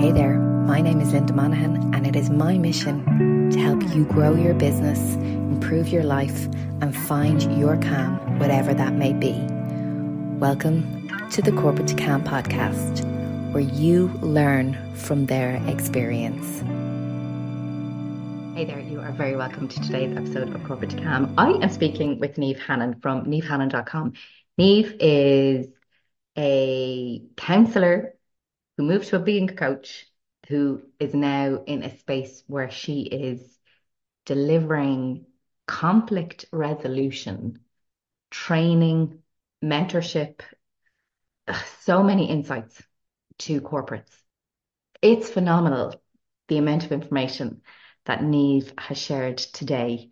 Hey there, my name is Linda Monaghan, and it is my mission to help you grow your business, improve your life, and find your calm, whatever that may be. Welcome to the Corporate to Calm podcast, where you learn from their experience. Hey there, you are very welcome to today's episode of Corporate to Calm. I am speaking with Niamh Hannan from niamhhannan.com. Niamh is a counsellor who moved to a being coach, who is now in a space where she is delivering conflict resolution, training, mentorship, so many insights to corporates. It's phenomenal the amount of information that Niamh has shared today.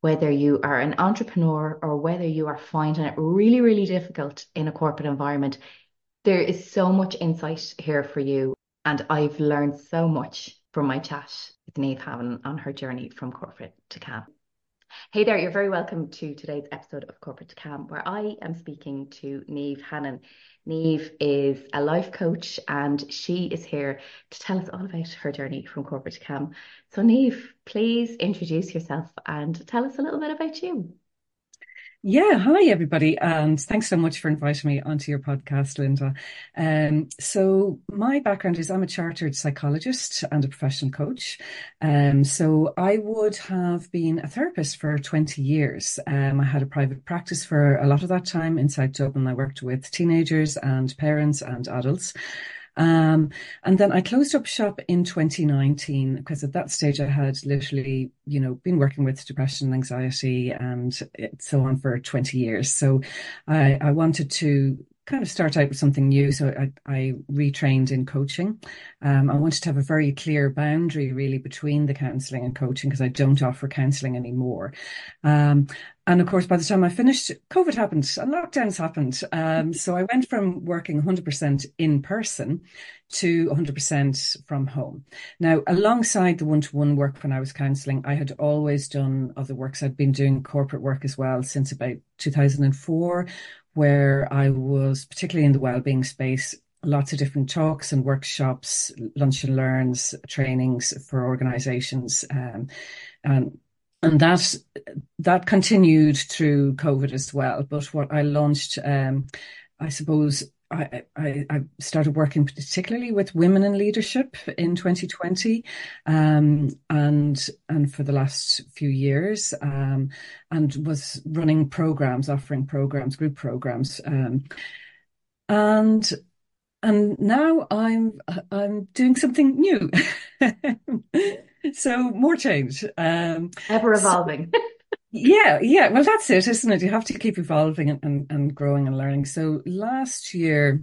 Whether you are an entrepreneur or whether you are finding it really, really difficult in a corporate environment, there is so much insight here for you. And I've learned so much from my chat with Niamh Hannan on her journey from corporate to calm. Hey there, you're very welcome to today's episode of Corporate to Calm, where I am speaking to Niamh Hannan. Niamh is a life coach and she is here to tell us all about her journey from corporate to calm. So, Niamh, please introduce yourself and tell us a little bit about you. Yeah, hi everybody, and thanks so much for inviting me onto your podcast, Linda. Um, so my background is I'm a chartered psychologist and a professional coach. Um, so I would have been a therapist for 20 years. Um, I had a private practice for a lot of that time inside Dublin. I worked with teenagers and parents and adults. Um, and then I closed up shop in 2019 because at that stage I had literally, you know, been working with depression and anxiety and so on for 20 years. So I, I wanted to kind of start out with something new. So I, I retrained in coaching. Um, I wanted to have a very clear boundary really between the counselling and coaching because I don't offer counselling anymore. Um, and of course, by the time I finished, COVID happened and lockdowns happened. Um, so I went from working 100% in person to 100% from home. Now, alongside the one-to-one work when I was counselling, I had always done other works. I'd been doing corporate work as well since about 2004 where I was particularly in the well-being space, lots of different talks and workshops, lunch and learns, trainings for organizations. Um, and and that that continued through COVID as well. But what I launched, um, I suppose, I, I, I, started working particularly with women in leadership in 2020, um, and and for the last few years, um, and was running programs, offering programs, group programs, um, and and now I'm I'm doing something new. so more change, um, ever evolving. So, yeah, yeah. Well, that's it, isn't it? You have to keep evolving and, and, and growing and learning. So last year,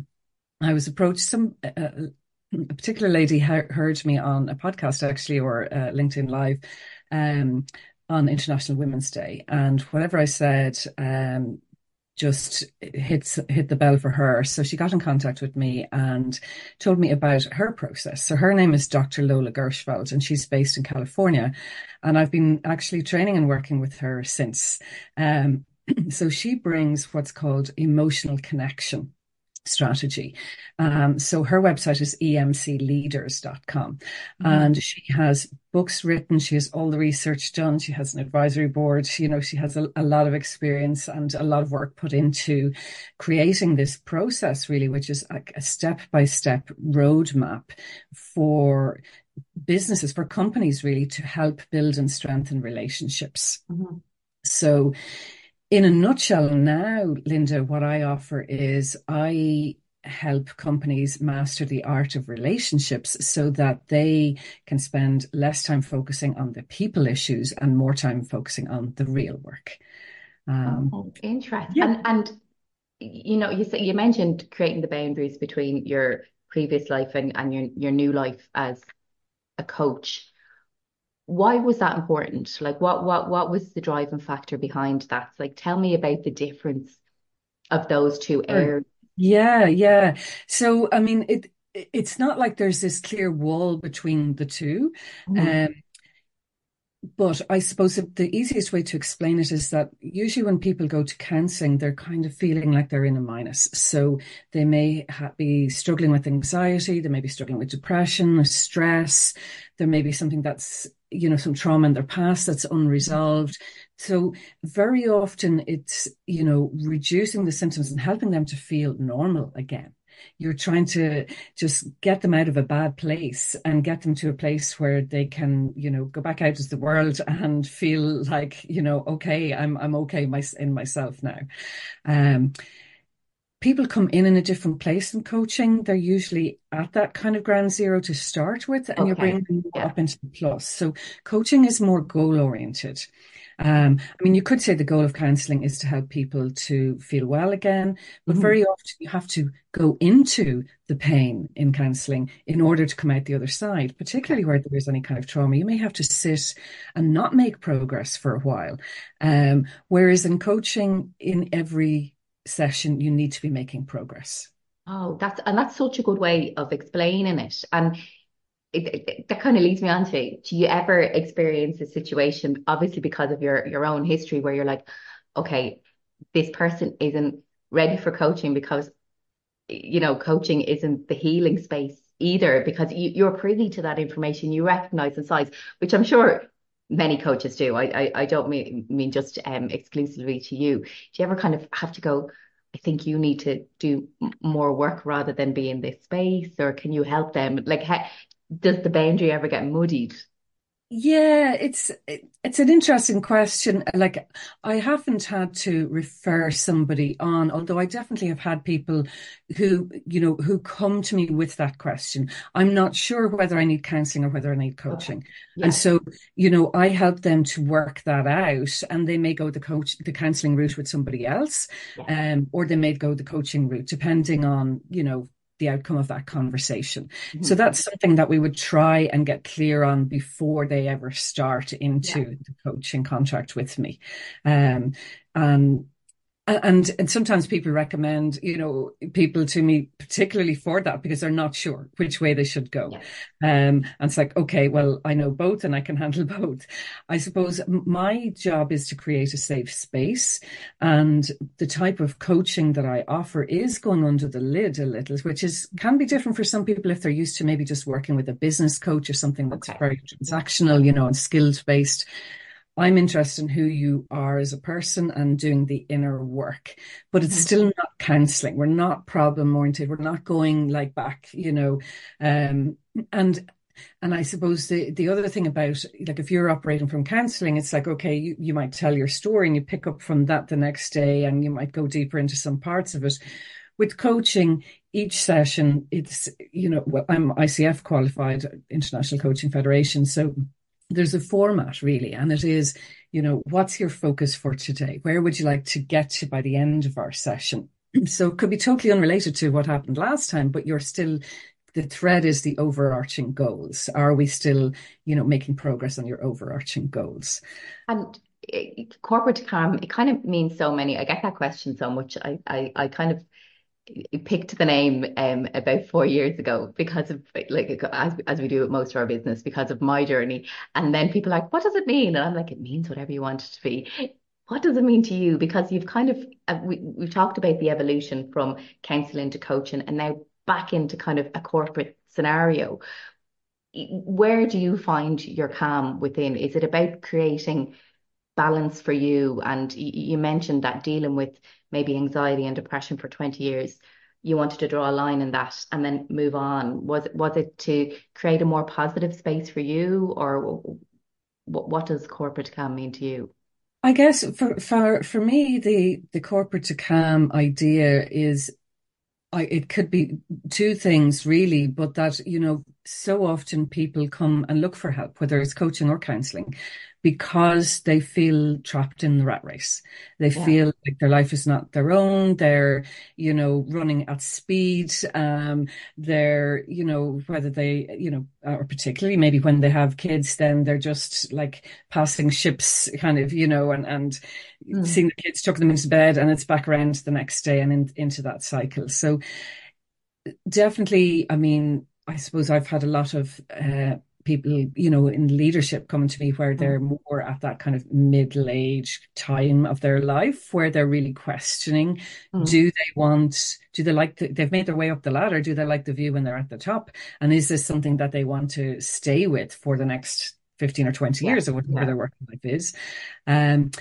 I was approached. Some uh, uh a particular lady heard me on a podcast actually, or uh, LinkedIn Live, um, on International Women's Day, and whatever I said, um, just hits hit the bell for her. So she got in contact with me and told me about her process. So her name is Dr. Lola Gershfeld and she's based in California. And I've been actually training and working with her since. Um, so she brings what's called emotional connection strategy. Um, so her website is emcleaders.com mm-hmm. and she has books written. She has all the research done. She has an advisory board. You know, she has a, a lot of experience and a lot of work put into creating this process really, which is a, a step by step roadmap for businesses, for companies really to help build and strengthen relationships. Mm-hmm. So in a nutshell, now, Linda, what I offer is I help companies master the art of relationships so that they can spend less time focusing on the people issues and more time focusing on the real work. Um, oh, interesting. Yeah. And, and you know, you said you mentioned creating the boundaries between your previous life and, and your your new life as a coach why was that important? Like what what what was the driving factor behind that? Like tell me about the difference of those two areas. Yeah, yeah. So I mean it it's not like there's this clear wall between the 2 mm-hmm. Um but I suppose the easiest way to explain it is that usually when people go to counseling, they're kind of feeling like they're in a minus. So they may be struggling with anxiety, they may be struggling with depression, or stress. There may be something that's, you know, some trauma in their past that's unresolved. So very often it's, you know, reducing the symptoms and helping them to feel normal again you're trying to just get them out of a bad place and get them to a place where they can, you know, go back out into the world and feel like, you know, okay, I'm I'm okay my, in myself now. Um, people come in in a different place in coaching. They're usually at that kind of ground zero to start with, and okay. you're bringing them yeah. up into the plus. So coaching is more goal oriented. Um, I mean, you could say the goal of counselling is to help people to feel well again, but mm-hmm. very often you have to go into the pain in counselling in order to come out the other side, particularly where there is any kind of trauma. You may have to sit and not make progress for a while. Um, whereas in coaching, in every session, you need to be making progress. Oh, that's and that's such a good way of explaining it. And it, it, that kind of leads me on to do you ever experience a situation obviously because of your your own history where you're like okay this person isn't ready for coaching because you know coaching isn't the healing space either because you, you're privy to that information you recognize the size which i'm sure many coaches do i i, I don't mean, mean just um exclusively to you do you ever kind of have to go I think you need to do more work rather than be in this space, or can you help them? Like, does the boundary ever get muddied? Yeah, it's it's an interesting question. Like I haven't had to refer somebody on, although I definitely have had people who, you know, who come to me with that question. I'm not sure whether I need counseling or whether I need coaching. Yeah. And so, you know, I help them to work that out and they may go the coach the counseling route with somebody else. Yeah. Um, or they may go the coaching route, depending on, you know, the outcome of that conversation. Mm-hmm. So that's something that we would try and get clear on before they ever start into yeah. the coaching contract with me. Um, and and and sometimes people recommend you know people to me particularly for that because they're not sure which way they should go yeah. um and it's like okay well i know both and i can handle both i suppose my job is to create a safe space and the type of coaching that i offer is going under the lid a little which is can be different for some people if they're used to maybe just working with a business coach or something that's okay. very transactional you know and skills based I'm interested in who you are as a person and doing the inner work, but it's mm-hmm. still not counseling. We're not problem oriented. We're not going like back, you know, um, and and I suppose the, the other thing about like if you're operating from counseling, it's like, okay, you, you might tell your story and you pick up from that the next day and you might go deeper into some parts of it. With coaching, each session, it's, you know, well, I'm ICF qualified, International Coaching Federation. So there's a format really, and it is, you know, what's your focus for today? Where would you like to get to by the end of our session? So it could be totally unrelated to what happened last time, but you're still the thread is the overarching goals. Are we still, you know, making progress on your overarching goals? And eh, corporate calm, it kind of means so many. I get that question so much. I, I, I kind of picked the name um, about four years ago because of like as, as we do with most of our business because of my journey. And then people are like what does it mean? And i'm like it means whatever you want it to be. What does it mean to you? Because you've kind of uh, we, we've talked about the evolution from counseling to coaching and now back into kind of a corporate scenario. Where do you find your calm within? Is it about creating balance for you? And you mentioned that dealing with maybe anxiety and depression for 20 years you wanted to draw a line in that and then move on. Was it was it to create a more positive space for you or what, what does corporate to calm mean to you? I guess for for for me the the corporate to calm idea is I, it could be two things really, but that, you know, so often people come and look for help, whether it's coaching or counseling, because they feel trapped in the rat race. They yeah. feel like their life is not their own. They're, you know, running at speed. Um, they're, you know, whether they, you know, or particularly maybe when they have kids, then they're just like passing ships kind of, you know, and, and mm. seeing the kids tuck them into bed and it's back around the next day and in, into that cycle. So definitely, I mean, I suppose I've had a lot of, uh, people, you know, in leadership coming to me where they're Mm. more at that kind of middle age time of their life where they're really questioning, Mm. do they want, do they like, the, they've made their way up the ladder, do they like the view when they're at the top? And is this something that they want to stay with for the next 15 or 20 Yeah, years or whatever yeah. their working life is? Um,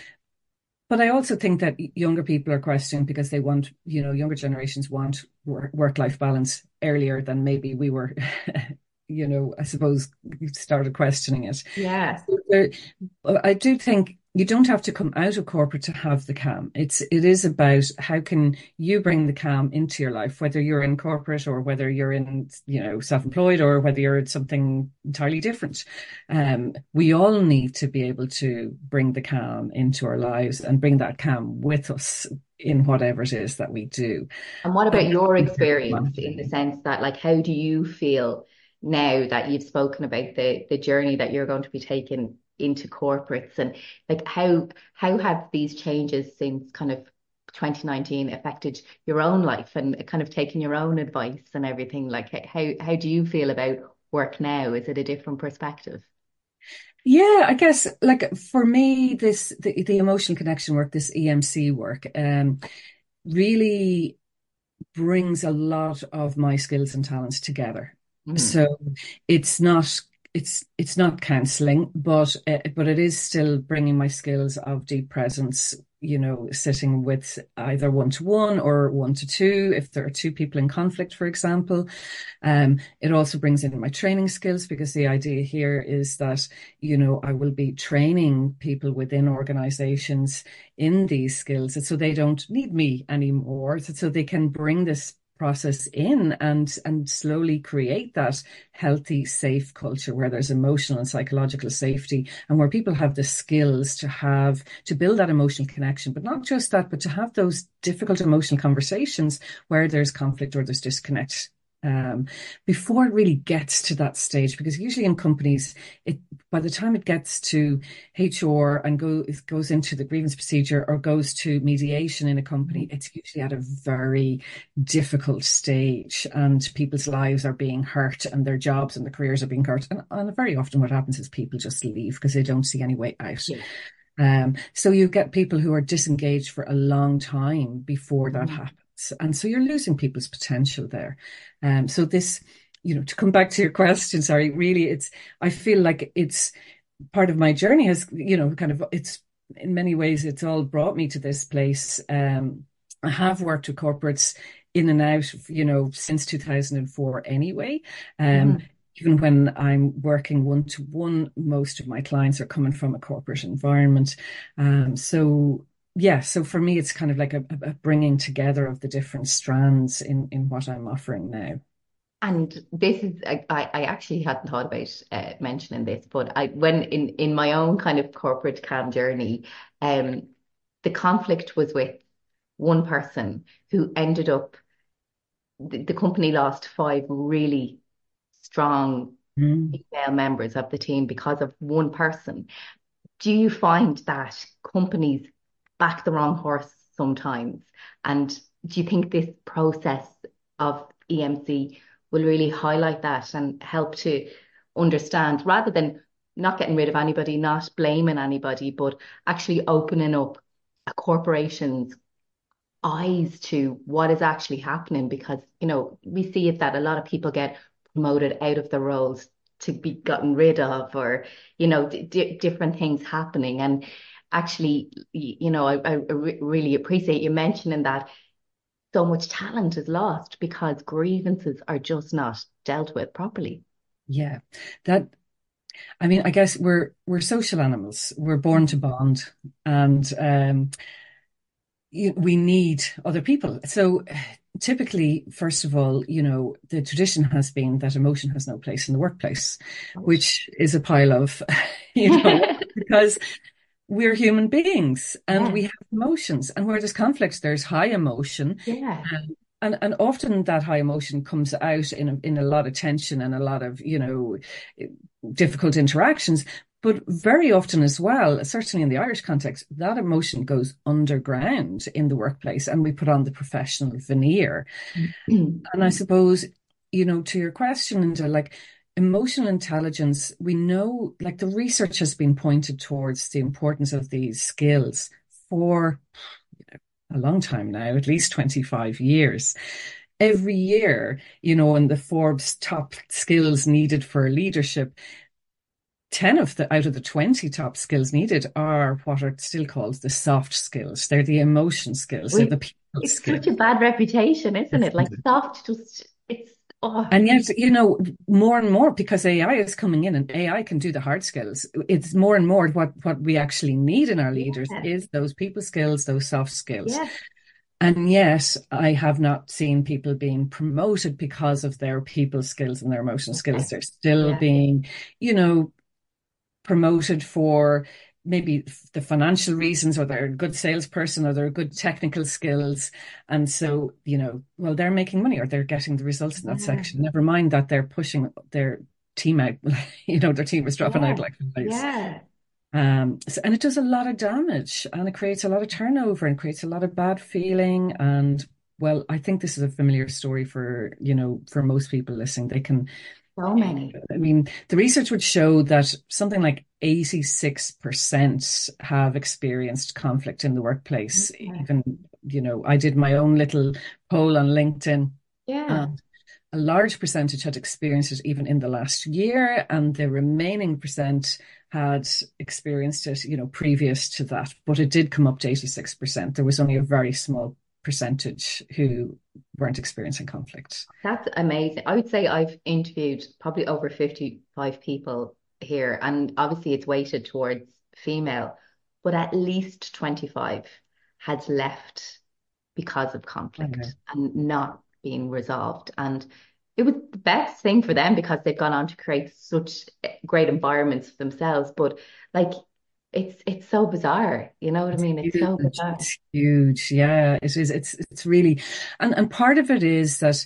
but I also think that younger people are questioning because they want, you know, younger generations want work life balance earlier than maybe we were, you know, I suppose you started questioning it. Yeah. So there, I do think you don't have to come out of corporate to have the calm. It's it is about how can you bring the calm into your life, whether you're in corporate or whether you're in, you know, self-employed or whether you're in something entirely different. Um, we all need to be able to bring the calm into our lives and bring that calm with us in whatever it is that we do. And what about your experience in the sense that, like, how do you feel now that you've spoken about the the journey that you're going to be taking into corporates and like how how have these changes since kind of 2019 affected your own life and kind of taking your own advice and everything? Like, how how do you feel about work now? Is it a different perspective? Yeah, I guess like for me, this the, the emotional connection work, this EMC work, um, really brings a lot of my skills and talents together. Mm. So it's not it's it's not counseling, but uh, but it is still bringing my skills of deep presence. You know, sitting with either one to one or one to two, if there are two people in conflict, for example. Um, it also brings in my training skills because the idea here is that, you know, I will be training people within organizations in these skills so they don't need me anymore, so they can bring this process in and and slowly create that healthy safe culture where there's emotional and psychological safety and where people have the skills to have to build that emotional connection. But not just that but to have those difficult emotional conversations where there's conflict or there's disconnect um, before it really gets to that stage, because usually in companies, it by the time it gets to HR and go it goes into the grievance procedure or goes to mediation in a company, it's usually at a very difficult stage, and people's lives are being hurt, and their jobs and their careers are being hurt, and, and very often what happens is people just leave because they don't see any way out. Yeah. Um, so you get people who are disengaged for a long time before that Mhm. happens. And so you're losing people's potential there. Um, so this, you know, to come back to your question, sorry, really, it's, I feel like it's part of my journey has, you know, kind of, it's in many ways, it's all brought me to this place. Um, I have worked with corporates in and out, you know, since 2004 anyway. Um, Mhm. even when I'm working one to one, most of my clients are coming from a corporate environment. Um, so yeah, so for me, it's kind of like a, a bringing together of the different strands in in what I'm offering now. And this is, I, I actually hadn't thought about uh, mentioning this, but I, when in, in my own kind of corporate calm journey, um, the conflict was with one person who ended up, the, the company lost five really strong Mm. female members of the team because of one person. Do you find that companies back the wrong horse sometimes? And do you think this process of EMC will really highlight that and help to understand rather than not getting rid of anybody, not blaming anybody, but actually opening up a corporation's eyes to what is actually happening? Because, you know, we see it that a lot of people get promoted out of the roles to be gotten rid of or, you know, d- different things happening. And actually, you know, I, I re really appreciate you mentioning that so much talent is lost because grievances are just not dealt with properly. Yeah, that I mean, I guess we're we're social animals. We're born to bond, and um, you, we need other people. So typically, first of all, you know, the tradition has been that emotion has no place in the workplace, which is a pile of, you know, because we're human beings and Yeah. we have emotions, and where there's conflict, there's high emotion. Yeah. Um, and and often that high emotion comes out in a, in a lot of tension and a lot of you know difficult interactions but very often as well certainly in the irish context that emotion goes underground in the workplace and we put on the professional veneer and i suppose you know to your question and like emotional intelligence, we know, like the research has been pointed towards the importance of these skills for a long time now, at least 25 years. Every year, you know, in the Forbes top skills needed for leadership, 10 of the out of the 20 top skills needed are what are still called the soft skills. They're the emotion skills. We, they're the people it's skills. such a bad reputation, isn't it? Like soft, just it's oh. And yet, you know, more and more because AI is coming in and AI can do the hard skills. It's more and more what what we actually need in our leaders Yeah. is those people skills, those soft skills. Yeah. And yet, I have not seen people being promoted because of their people skills and their emotional skills. They're still Yeah. being, you know, promoted for maybe the financial reasons or they're a good salesperson or they're good technical skills. And so, you know, well, they're making money or they're getting the results in that Yeah. section. Never mind that they're pushing their team out, you know, their team is dropping Yeah. out like flies. Yeah. Um, so, and it does a lot of damage and it creates a lot of turnover and creates a lot of bad feeling. And well, I think this is a familiar story for, you know, for most people listening. They can, So many. I mean, the research would show that something like 86% have experienced conflict in the workplace. Okay. Even, you know, I did my own little poll on LinkedIn Yeah. and a large percentage had experienced it even in the last year, and the remaining percent had experienced it, you know, previous to that. But it did come up to 86%. There was only a very small percentage who weren't experiencing conflict. That's amazing. I would say I've interviewed probably over 55 people here, and obviously it's weighted towards female, but at least 25 has left because of conflict Okay. and not being resolved. And it was the best thing for them because they've gone on to create such great environments for themselves. But like it's it's so bizarre, you know what I mean? It's so Huge. bizarre. It's huge. Yeah, it is. It's it's really, and and part of it is that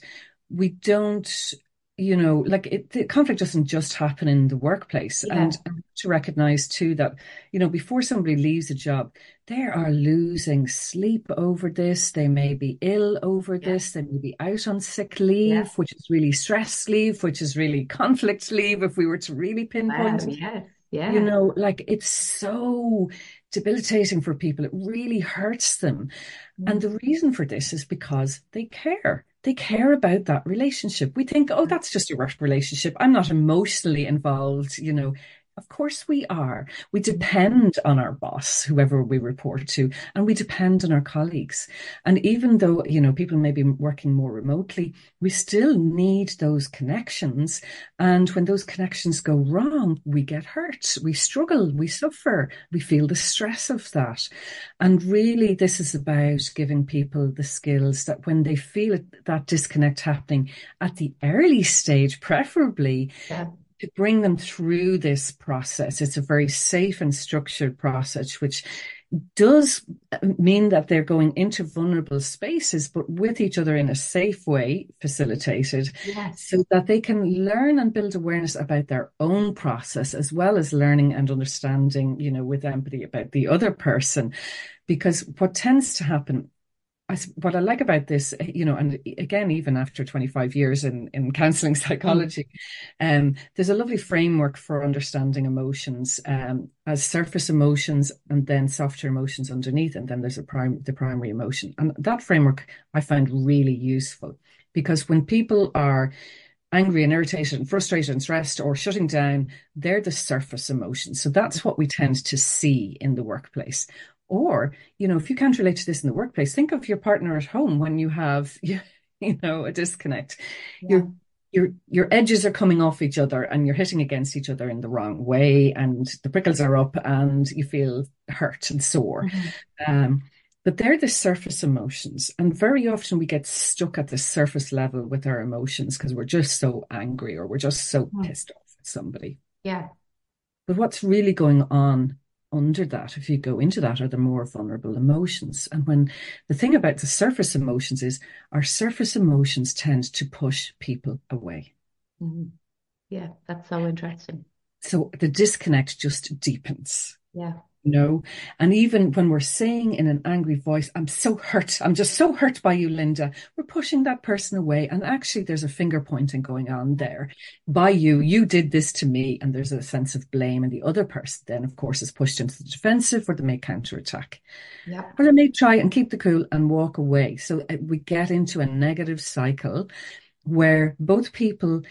we don't, you know, like it, the conflict doesn't just happen in the workplace, Yeah. and and to recognize too that, you know, before somebody leaves a job, they are losing sleep over this. They may be ill over Yeah. this. They may be out on sick Yeah. leave, which is really stress leave, which is really conflict leave, if we were to really pinpoint it. Yes. You know, like it's so debilitating for people. It really hurts them. And Mm. the reason for this is because they care. They care about that relationship. We think, oh, that's just a work relationship. I'm not emotionally involved, you know. Of course we are. We depend on our boss, whoever we report to, and we depend on our colleagues. And even though, you know, people may be working more remotely, we still need those connections. And when those connections go wrong, we get hurt, we struggle, we suffer, we feel the stress of that. And really, this is about giving people the skills that when they feel that disconnect happening at the early stage, preferably, Yeah. To bring them through this process. It's a very safe and structured process, which does mean that they're going into vulnerable spaces, but with each other in a safe way, facilitated, Yes. so that they can learn and build awareness about their own process, as well as learning and understanding, you know, with empathy about the other person. Because what tends to happen I, what I like about this, you know, and again, even after 25 years in, in counseling psychology, um, there's a lovely framework for understanding emotions um, as surface emotions and then softer emotions underneath. And then there's a prime, the primary emotion. And that framework I find really useful because when people are angry and irritated and frustrated and stressed or shutting down, they're the surface emotions. So that's what we tend to see in the workplace. Or, you know, if you can't relate to this in the workplace, think of your partner at home when you have, you know, a disconnect. Yeah. Your your your edges are coming off each other and you're hitting against each other in the wrong way and the prickles are up and you feel hurt and sore. Mhm. Um, but they're the surface emotions. And very often we get stuck at the surface level with our emotions because we're just so angry or we're just so Mm. pissed off at somebody. Yeah. But what's really going on under that, if you go into that, are the more vulnerable emotions. And when the thing about the surface emotions is our surface emotions tend to push people away. Mhm. Yeah. That's so interesting. So the disconnect just deepens. Yeah. You know. And even when we're saying in an angry voice, I'm so hurt, I'm just so hurt by you, Linda, we're pushing that person away. And actually, there's a finger pointing going on there by you. You did this to me. And there's a sense of blame. And the other person then, of course, is pushed into the defensive or they may counterattack. Yeah. Or they may try and keep the cool and walk away. So uh, we get into a negative cycle where both people,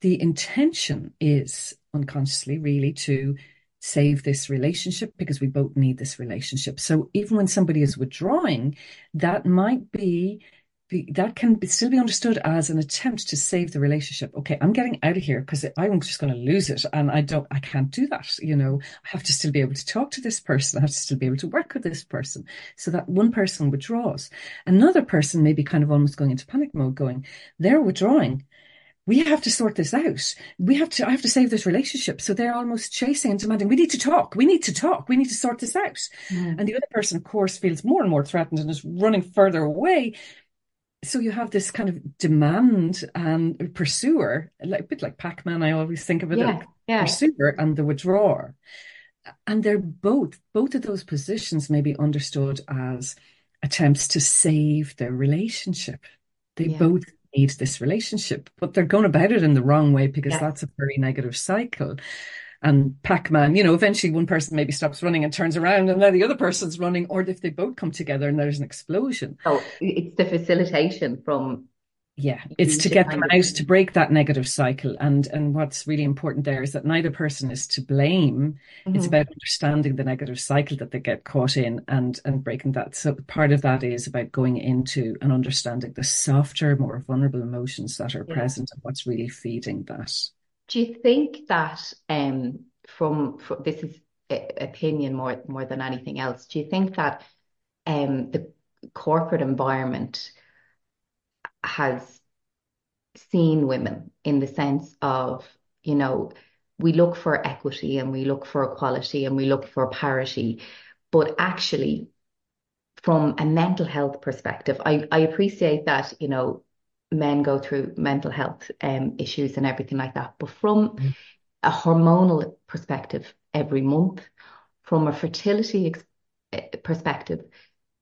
the intention is unconsciously really to save this relationship because we both need this relationship. So even when somebody is withdrawing, that might be that can be, still be understood as an attempt to save the relationship. Okay, I'm getting out of here because I'm just going to lose it, and I don't, I can't do that. You know, I have to still be able to talk to this person. I have to still be able to work with this person. So that one person withdraws, another person may be kind of almost going into panic mode, going, they're withdrawing we have to sort this out. We have to, I have to save this relationship. So they're almost chasing and demanding, we need to talk. We need to talk. We need to sort this out. Mm. And the other person, of course, feels more and more threatened and is running further away. So you have this kind of demand and pursuer, like, a bit like Pac-Man. I always think of it yeah, yeah. pursuer and the withdrawer. And they're both, both of those positions may be understood as attempts to save their relationship. They yeah. both need this relationship, but they're going about it in the wrong way because yes. that's a very negative cycle. And Pac-Man, you know, eventually one person maybe stops running and turns around and then the other person's running, or if they both come together and there's an explosion. Oh, it's the facilitation from yeah it's to get them out to break that negative cycle and and what's really important there is that neither person is to blame mm-hmm. it's about understanding the negative cycle that they get caught in and and breaking that so part of that is about going into and understanding the softer more vulnerable emotions that are yeah. present and what's really feeding that do you think that um from, from this is opinion more more than anything else do you think that um the corporate environment has seen women in the sense of, you know, we look for equity and we look for equality and we look for parity. But actually, from a mental health perspective, I, I appreciate that, you know, men go through mental health um, issues and everything like that. But from mm. a hormonal perspective, every month, from a fertility ex- eh, perspective,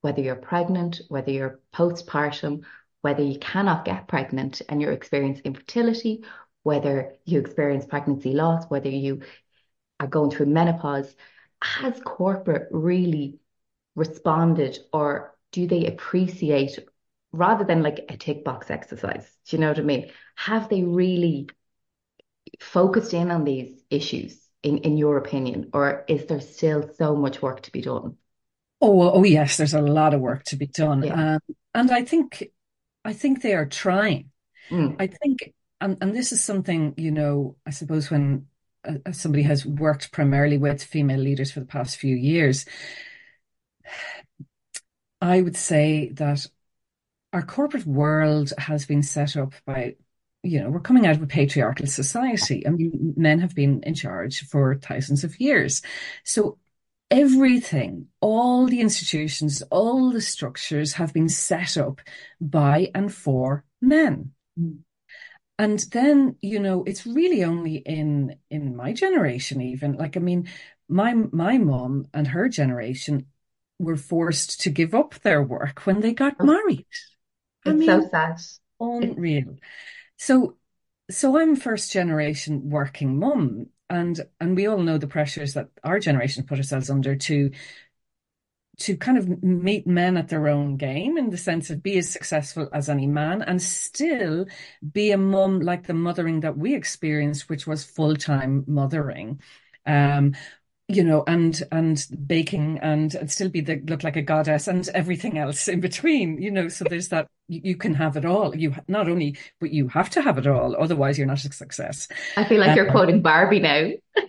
whether you're pregnant, whether you're postpartum, whether you cannot get pregnant and you're experiencing infertility, whether you experience pregnancy loss, whether you are going through menopause, has corporate really responded or do they appreciate rather than like a tick box exercise? Do you know what I mean? Have they really focused in on these issues in, in your opinion, or is there still so much work to be done? Oh, oh yes, there's a lot of work to be done. Yeah. Um, and I think I think they are trying. Mm. I think, and, and this is something, you know, I suppose when uh, somebody has worked primarily with female leaders for the past few years, I would say that our corporate world has been set up by, you know, we're coming out of a patriarchal society. I mean, men have been in charge for thousands of years. So everything, all the institutions, all the structures have been set up by and for men. Mm. And then, you know, it's really only in in my generation even. Like, I mean, my my mom and her generation were forced to give up their work when they got oh. married. It's I mean, so sad. Unreal. So so I'm first generation working mum and and we all know the pressures that our generation put ourselves under to to kind of meet men at their own game in the sense of be as successful as any man and still be a mum like the mothering that we experienced, which was full time mothering. Um, you know, and and baking and, and still be the look like a goddess and everything else in between, you know. So there's that you, you can have it all. You not only, but you have to have it all. Otherwise, you're not a success. I feel like um, you're quoting Barbie now.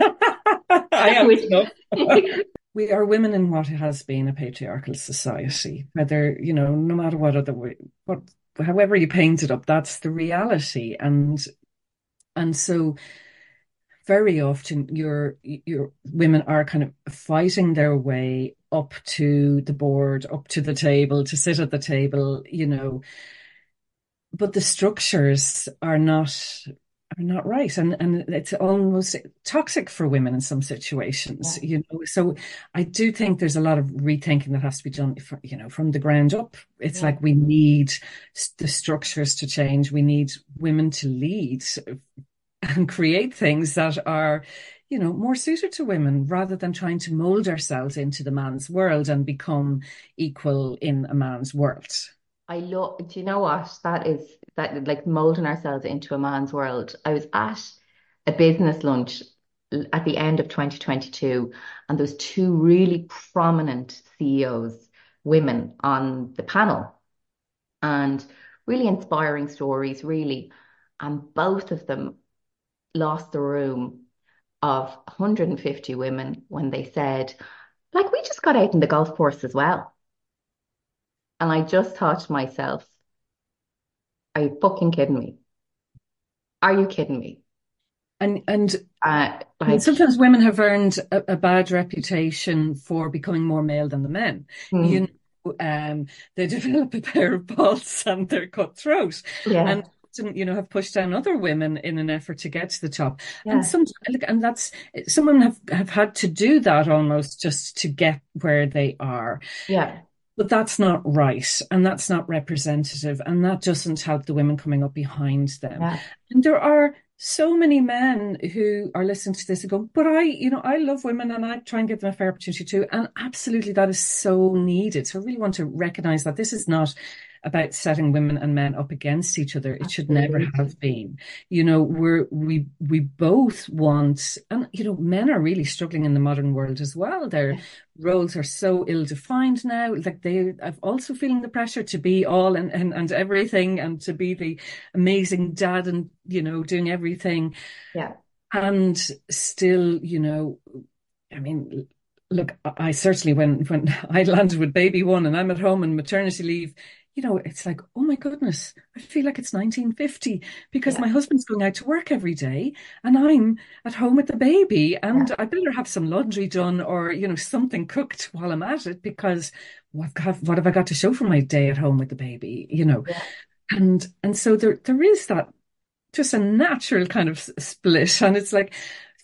I am. Which... we are women in what has been a patriarchal society. Whether you know, no matter what other way, what however you paint it up, that's the reality, and and so very often your your women are kind of fighting their way up to the board, up to the table, to sit at the table, you know. But the structures are not are not right and and it's almost toxic for women in some situations Yeah. you know so I do think there's a lot of rethinking that has to be done for, you know from the ground up it's Yeah. like we need the structures to change we need women to lead and create things that are you know more suited to women rather than trying to mold ourselves into the man's world and become equal in a man's world I love, do you know what? That is that like molding ourselves into a man's world. I was at a business lunch at the end of 2022, and there was two really prominent CEOs, women on the panel, and really inspiring stories, really. And both of them lost the room of 150 women when they said, like, we just got out in the golf course as well. And I just thought to myself, are you fucking kidding me? Are you kidding me? and and Uh, like, sometimes women have earned a, a bad reputation for becoming more male than the men. You mm, know, um, they develop a pair of balls and they're cutthroat, yeah, and often, you know, have pushed down other women in an effort to get to the top. And yeah, some, look, and that's some women have have had to do that almost just to get where they are. yeah, But that's not right, and that's not representative, and that doesn't help the women coming up behind them. yeah, And there are so many men who are listening to this and go, but I, you know, I love women and I try and give them a fair opportunity too. And absolutely that is so needed. So I really want to recognize that this is not about setting women and men up against each other. It should never have been. You know, we're we we both want and you know, men are really struggling in the modern world as well. Their roles are so ill-defined now. Like they are also feeling the pressure to be all and, and, and everything and to be the amazing dad and, you know, doing everything. yeah, And still, you know, I mean, look, I certainly when when I landed with baby one and I'm at home and maternity leave, you know, it's like, oh my goodness, I feel like it's 1950 because yeah, my husband's going out to work every day and I'm at home with the baby yeah, and I better have some laundry done or, you know, something cooked while I'm at it because what have, what have I got to show for my day at home with the baby, you know? yeah, And and so there there is that just a natural kind of split. And it's like,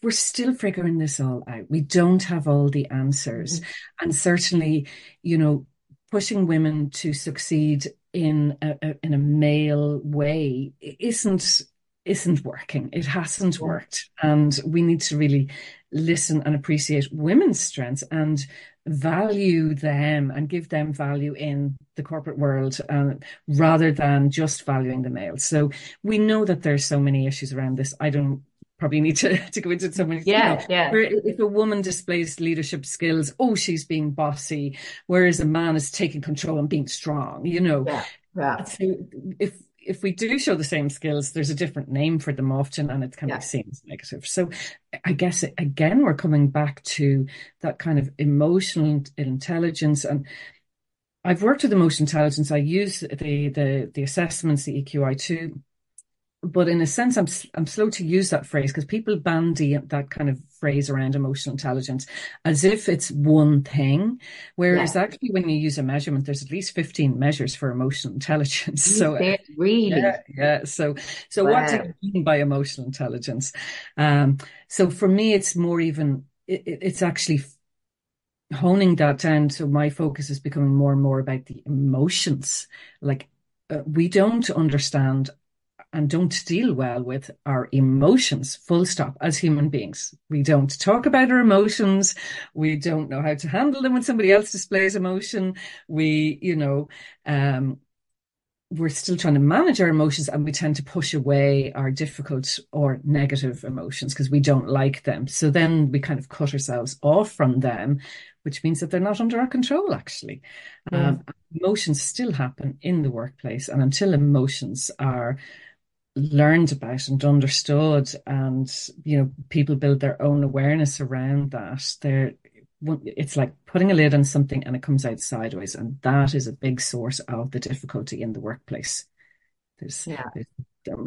we're still figuring this all out. We don't have all the answers. mhm, And certainly, you know, pushing women to succeed in a, a in a male way isn't isn't working. It hasn't worked. And we need to really listen and appreciate women's strengths and value them and give them value in the corporate world uh, rather than just valuing the male. So we know that there's so many issues around this. I don't probably need to, to go into so many, you know, yeah, yeah, where if a woman displays leadership skills, oh, she's being bossy, whereas a man is taking control and being strong, you know. yeah, yeah, So if if we do show the same skills, there's a different name for them often, and it can be yeah, seen as negative. So I guess again, we're coming back to that kind of emotional intelligence. And I've worked with emotional intelligence. I use the the the assessments, the EQI two, but in a sense, I'm I'm slow to use that phrase because people bandy that kind of phrase around emotional intelligence as if it's one thing, whereas yeah. actually, when you use a measurement, there's at least 15 measures for emotional intelligence. You So said yeah, really? yeah. So so what do you mean by emotional intelligence? Um, so for me, it's more even. It, it- it's actually honing that down. So my focus is becoming more and more about the emotions. Like uh, we don't understand and don't deal well with our emotions, full stop, as human beings. We don't talk about our emotions. We don't know how to handle them when somebody else displays emotion. We, you know, um, we're still trying to manage our emotions and we tend to push away our difficult or negative emotions because we don't like them. So then we kind of cut ourselves off from them, which means that they're not under our control, actually. Yeah. Um, emotions still happen in the workplace. And until emotions are learned about and understood and you know people build their own awareness around that they're it's like putting a lid on something and it comes out sideways and that is a big source of the difficulty in the workplace there's, Yeah. there's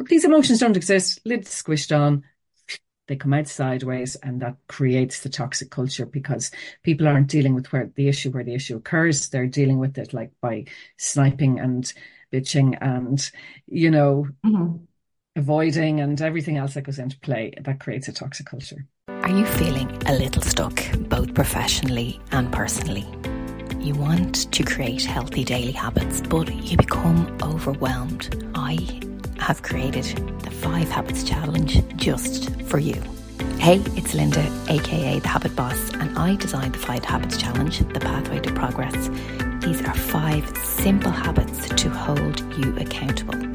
these emotions don't exist lid squished on they come out sideways and that creates the toxic culture because people aren't dealing with where the issue where the issue occurs they're dealing with it like by sniping and bitching and you know Mhm. Avoiding and everything else that goes into play that creates a toxic culture. Are you feeling a little stuck, both professionally and personally? You want to create healthy daily habits, but you become overwhelmed. I have created the Five Habits Challenge just for you. Hey, it's Linda, aka The Habit Boss, and I designed the Five Habits Challenge, the pathway to progress. These are five simple habits to hold you accountable.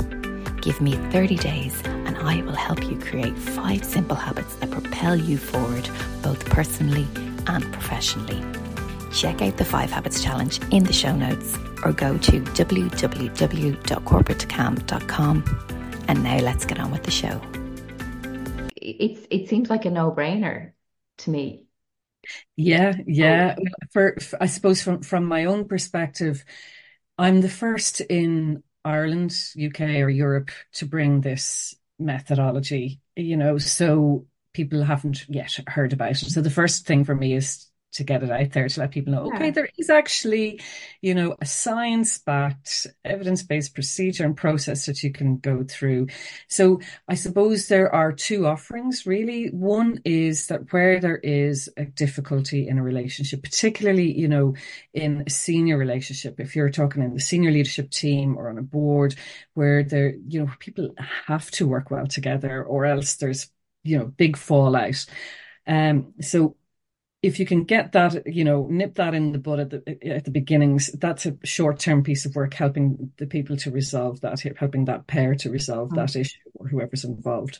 Give me 30 days and I will help you create five simple habits that propel you forward both personally and professionally. Check out the Five Habits Challenge in the show notes or go to www.corporatecam.com. And now let's get on with the show. It's it seems like a no-brainer to me. Yeah, yeah. Oh. For, for I suppose from from my own perspective, I'm the first in Ireland, UK, or Europe to bring this methodology. You know, so people haven't yet heard about it. So the first thing for me is to get it out there to let people know, yeah. okay, there is actually, you know, a science backed, evidence based procedure and process that you can go through. So I suppose there are two offerings really. One is that where there is a difficulty in a relationship, particularly, you know, in a senior relationship, if you're talking in the senior leadership team or on a board where there, you know, people have to work well together or else there's, you know, big fallout. Um, so if you can get that, you know, nip that in the bud at the at the beginnings, that's a short term piece of work helping the people to resolve that, helping that pair to resolve mm-hmm. that issue or whoever's involved.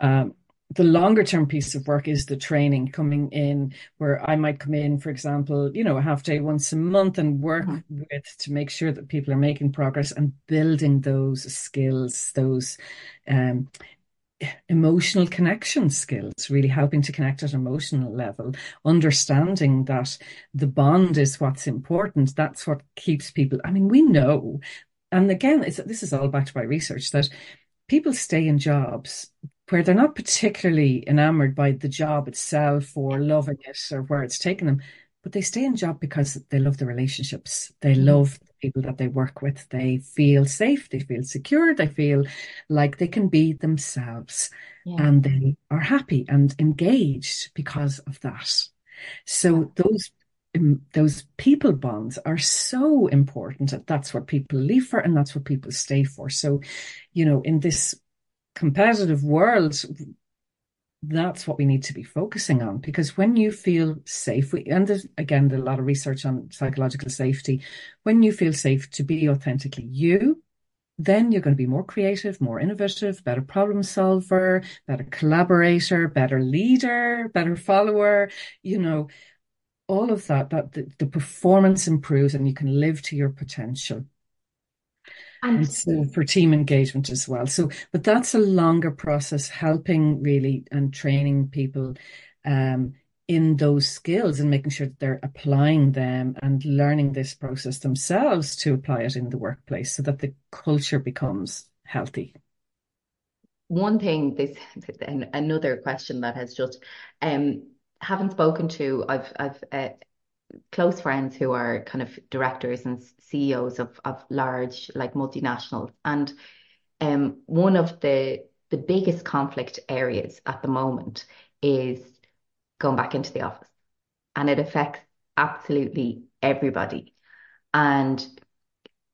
Um, the longer term piece of work is the training coming in where I might come in, for example, you know, a half day once a month and work mm-hmm. with to make sure that people are making progress and building those skills, those um, emotional connection skills, really helping to connect at emotional level, understanding that the bond is what's important. That's what keeps people. I mean, we know, and again, this is all backed by research that people stay in jobs where they're not particularly enamored by the job itself or loving it or where it's taken them, but they stay in job because they love the relationships. They mm-hmm. love people that they work with. They feel safe, they feel secure, they feel like they can be themselves yeah. and they are happy and engaged because of that. So those um, those people bonds are so important. That's what people leave for and that's what people stay for. So, you know, in this competitive world, that's what we need to be focusing on because when you feel safe we, and there's again there's a lot of research on psychological safety. When you feel safe to be authentically you then you're going to be more creative more innovative better problem solver better collaborator better leader better follower you know. All of that that the, the performance improves and you can live to your potential and, and so for team engagement as well. So, but that's a longer process, helping really and training people um, in those skills and making sure that they're applying them and learning this process themselves to apply it in the workplace so that the culture becomes healthy. One thing, this and another question that has just um, haven't spoken to. I've I've uh, close friends who are kind of directors and CEOs of of large like multinationals, and um, one of the the biggest conflict areas at the moment is going back into the office, and it affects absolutely everybody, and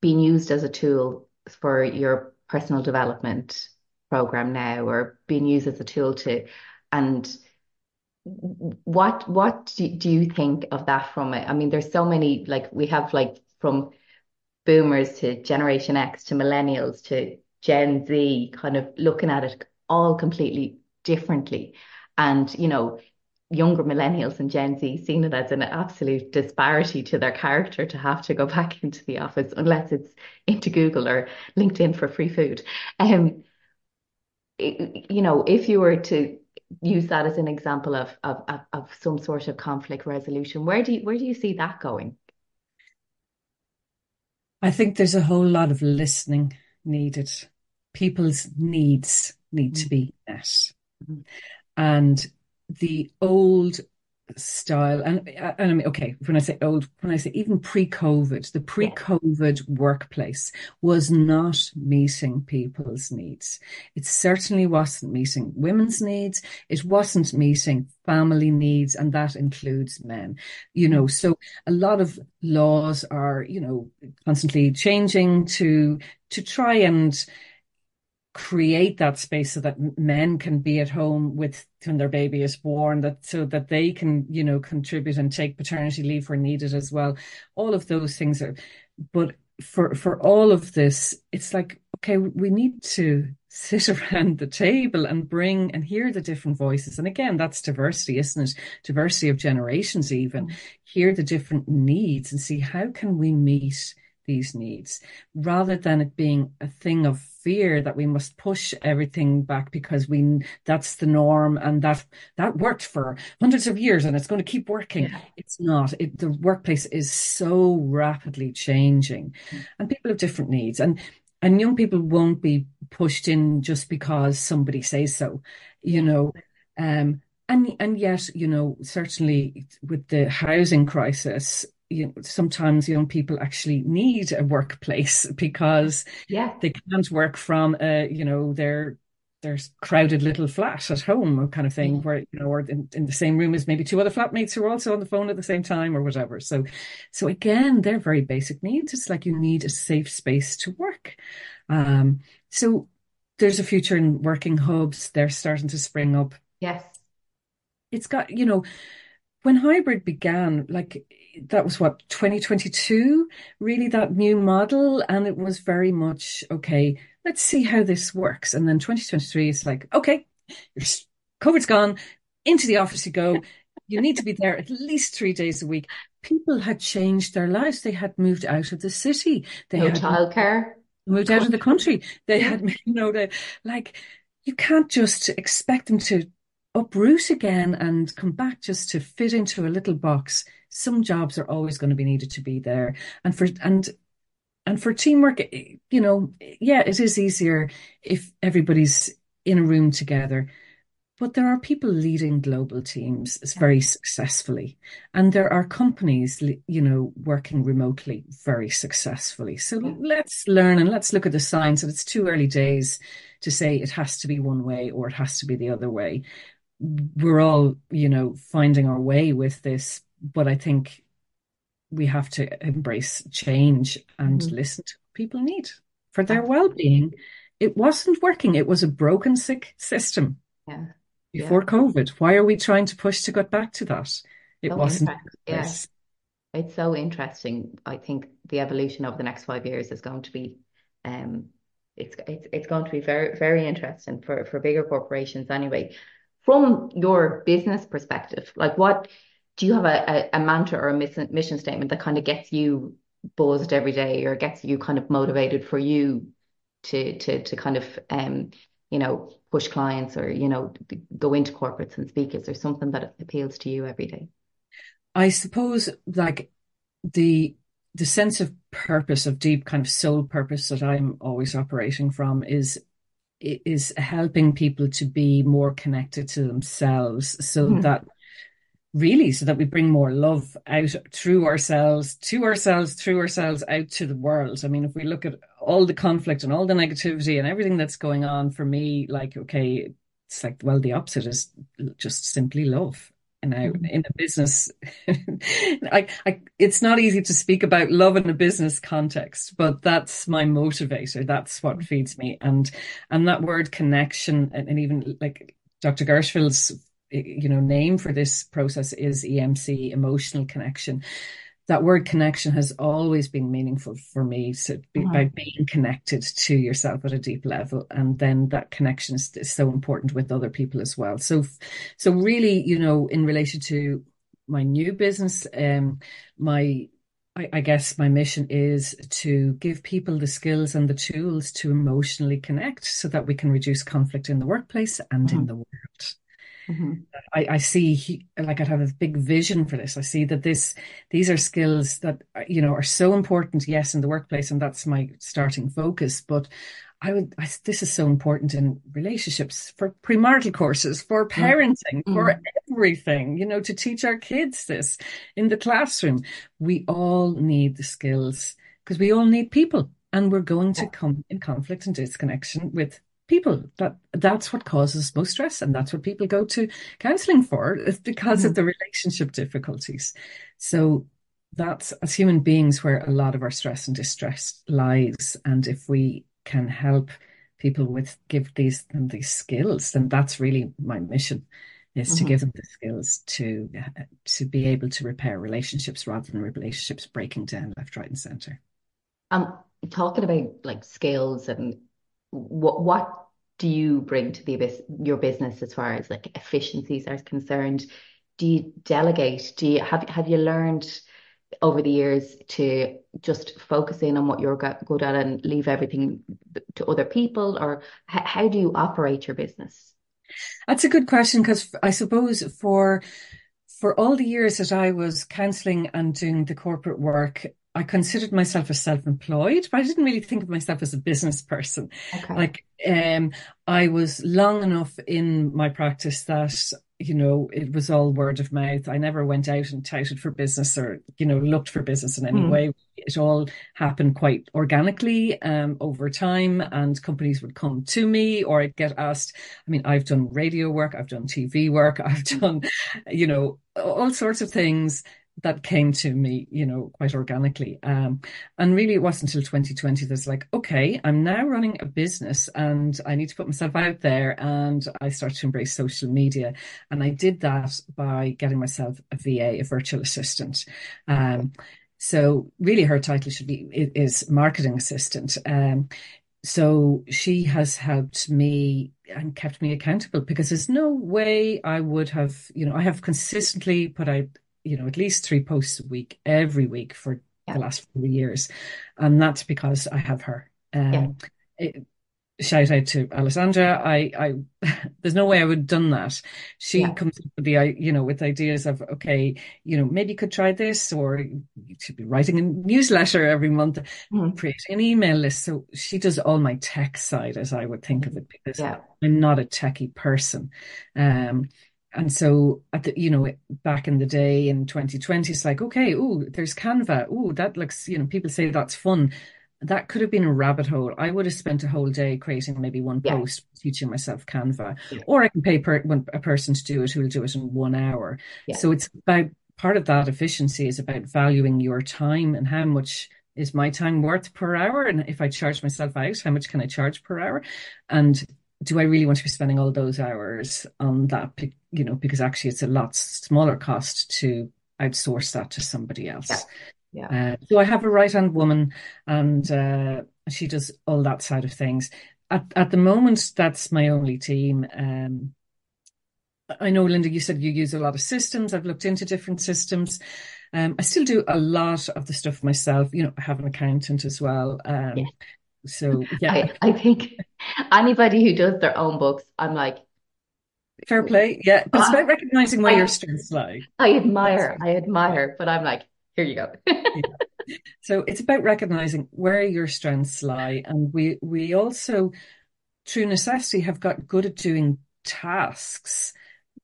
being used as a tool for your personal development program now, or being used as a tool to and what what do, do you think of that from it? I mean, there's so many like we have like from boomers to Generation X to millennials to Gen Z, kind of looking at it all completely differently, and you know, younger millennials and Gen Z seeing it as an absolute disparity to their character to have to go back into the office unless it's into Google or LinkedIn for free food. Um, you know, if you were to use that as an example of, of, of, of some sort of conflict resolution. Where do you, where do you see that going? I think there's a whole lot of listening needed. People's needs need mm-hmm. to be met. Mm-hmm. And the old style. And and I mean okay when I say old when I say even pre-COVID the pre-COVID workplace was not meeting people's needs. It certainly wasn't meeting women's needs. It wasn't meeting family needs and that includes men. You know so a lot of laws are you know constantly changing to to try and create that space so that men can be at home with when their baby is born that so that they can you know contribute and take paternity leave where needed as well. All of those things are but for for all of this it's like okay we need to sit around the table and bring and hear the different voices. And again that's diversity isn't it? Diversity of generations even. Mm-hmm. hear the different needs and see how can we meet these needs rather than it being a thing of fear that we must push everything back because we that's the norm and that that worked for hundreds of years and it's going to keep working yeah. it's not it, the workplace is so rapidly changing mm. and people have different needs and and young people won't be pushed in just because somebody says so you know um and and yet you know certainly with the housing crisis you know, sometimes young people actually need a workplace because yeah. they can't work from a, you know, their their crowded little flat at home kind of thing, where, you know, or in, in the same room as maybe two other flatmates who are also on the phone at the same time or whatever. So so again, they're very basic needs. It's like you need a safe space to work. Um, so there's a future in working hubs. They're starting to spring up. Yes. It's got, you know, when hybrid began, like that was what 2022, really that new model, and it was very much okay. Let's see how this works, and then 2023 is like okay, your COVID's gone, into the office you go. You need to be there at least three days a week. People had changed their lives. They had moved out of the city. They no had childcare. Moved out of the country. They had, you know, they like you can't just expect them to uproot again and come back just to fit into a little box. Some jobs are always going to be needed to be there. And for, and, and for teamwork, eh, you know, yeah, it is easier if everybody's in a room together. But there are people leading global teams very successfully. And there are companies, you know, working remotely very successfully. So let's learn and let's look at the science. And it's too early days to say it has to be one way or it has to be the other way we're all, you know, finding our way with this, but I think we have to embrace change and mm-hmm. listen to what people need for their well-being. It wasn't working. It was a broken sick system. Yeah. Before yeah. COVID. Why are we trying to push to get back to that? It so wasn't. Yes. Yeah. It's so interesting. I think the evolution over the next five years is going to be um it's it's it's going to be very very interesting for for bigger corporations anyway from your business perspective, like what do you have a, a, a mantra or a mission, mission statement that kind of gets you buzzed every day or gets you kind of motivated for you to to to kind of um you know push clients or you know go into corporates and speak is there something that appeals to you every day i suppose like the the sense of purpose of deep kind of soul purpose that i'm always operating from is is helping people to be more connected to themselves so mm. that really so that we bring more love out through ourselves to ourselves through ourselves out to the world i mean if we look at all the conflict and all the negativity and everything that's going on for me like okay it's like well the opposite is just simply love now mm-hmm. in a business I, I it's not easy to speak about love in a business context but that's my motivator that's what mm-hmm. feeds me and and that word connection and, and even like dr gershfield's you know name for this process is emc emotional connection that word connection has always been meaningful for me. So mm-hmm. by being connected to yourself at a deep level, and then that connection is, is, so important with other people as well. So, so really, you know, in relation to my new business, um, my I, I guess my mission is to give people the skills and the tools to emotionally connect, so that we can reduce conflict in the workplace and mm-hmm. in the world. Mm-hmm. I, I see like I'd have a big vision for this. I see that this these are skills that you know are so important, yes, in the workplace, and that's my starting focus. But I would, I, this is so important in relationships, for premarital courses, for mm. parenting, mm. for everything, you know, to teach our kids this in the classroom. We all need the skills because we all need people and we're going to come in conflict and disconnection with people that that's what causes most stress and that's what people go to counseling for is because mm. of the relationship difficulties so that's as human beings where a lot of our stress and distress lies and if we can help people with give these them these skills, then that's really my mission is mm-hmm. to give them the skills to to be able to repair relationships rather than relationships breaking down left, right, and center. Um, talking about like skills and what what do you bring to the your business as far as like efficiencies are concerned? Do you delegate? Do you have have you learned over the years to just focus in on what you're good at and leave everything to other people or how do you operate your business that's a good question because i suppose for for all the years that i was counseling and doing the corporate work I considered myself as self-employed, but I didn't really think of myself as a business person. Okay. Like, um, I was long enough in my practice that you know, it was all word of mouth. I never went out and touted for business or, you know, looked for business in any mm. way. It all happened quite organically um, over time, and companies would come to me or I'd get asked. I mean, I've done radio work, I've done TV work, I've done, you know, all sorts of things that came to me, you know, quite organically. Um, and really, it wasn't until 2020 that's like, okay, I'm now running a business and I need to put myself out there. And I started to embrace social media. And I did that by getting myself a VA, a virtual assistant. Um, so really, her title should be is marketing assistant. Um, so she has helped me and kept me accountable because there's no way I would have, you know, I have consistently put out you know, at least three posts a week, every week for yeah. the last four years. And that's because I have her. Um, yeah. it, shout out to Alessandra. I, I, there's no way I would have done that. She yeah. comes up with the, you know, with ideas of, okay, you know, maybe you could try this or you should be writing a newsletter every month, mm. create an email list. So she does all my tech side as I would think of it because yeah. I'm not a techie person. Um, and so at the you know back in the day in 2020 it's like okay oh there's canva. Oh that looks you know people say that's fun. That could have been a rabbit hole. I would have spent a whole day creating maybe one yeah. post teaching myself canva. Yeah. or i can pay per, a person to do it who will do it in one hour. Yeah. so it's about part of that efficiency is about valuing your time and how much is my time worth per hour. And if i charge myself out how much can i charge per hour? And do I really want to be spending all those hours on that? You know, because actually it's a lot smaller cost to outsource that to somebody else. Yeah. Yeah. Uh, so I have a right hand woman, and uh, she does all that side of things. At at the moment, that's my only team. Um, I know, Linda, you said you use a lot of systems. I've looked into different systems. Um, I still do a lot of the stuff myself. You know, I have an accountant as well. Um, yeah. So yeah, I, I think anybody who does their own books, I'm like, fair play. Yeah, but it's about recognizing where I, your strengths lie. I admire, I admire, but I'm like, here you go. yeah. So it's about recognizing where your strengths lie, and we we also, through necessity, have got good at doing tasks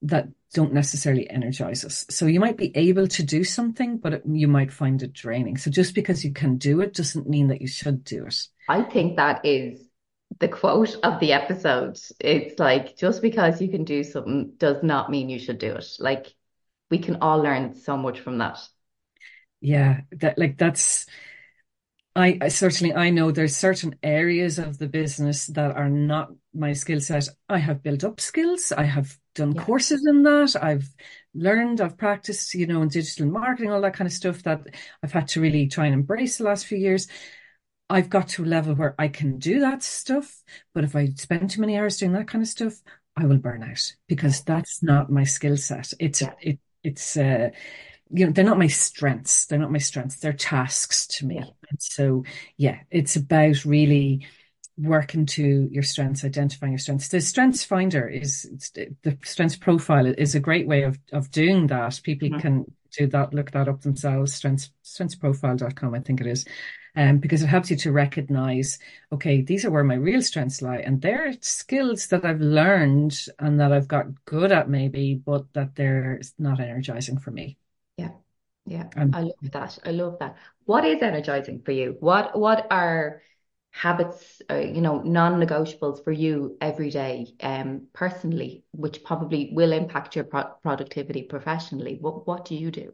that don't necessarily energize us. So you might be able to do something, but it, you might find it draining. So just because you can do it doesn't mean that you should do it. I think that is the quote of the episode. It's like just because you can do something does not mean you should do it. Like we can all learn so much from that. Yeah, that like that's I, I, certainly I know there's certain areas of the business that are not my skill set. I have built up skills. I have done yeah. courses in that. I've learned, I've practiced, you know, in digital marketing, all that kind of stuff that I've had to really try and embrace the last few years. I've got to a level where I can do that stuff, but if I spend too many hours doing that kind of stuff, I will burn out because that's not my skill set. It's it it's uh you know they're not my strengths. They're not my strengths. They're tasks to me. And so yeah it's about really working to your strengths identifying your strengths. The strengths finder is the strengths profile is a great way of of doing that. People mm-hmm. can do that look that up themselves. Strengths strengthsprofile.com i think it is um, because it helps you to recognize, okay, these are where my real strengths lie. And they're skills that I've learned and that I've got good at maybe, but that they're not energizing for me. Yeah. Yeah. Um, I love that. I love that. What is energizing for you? What, what are, habits, uh, you know, non-negotiables for you every day, um, personally, which probably will impact your pro productivity professionally. What what do you do?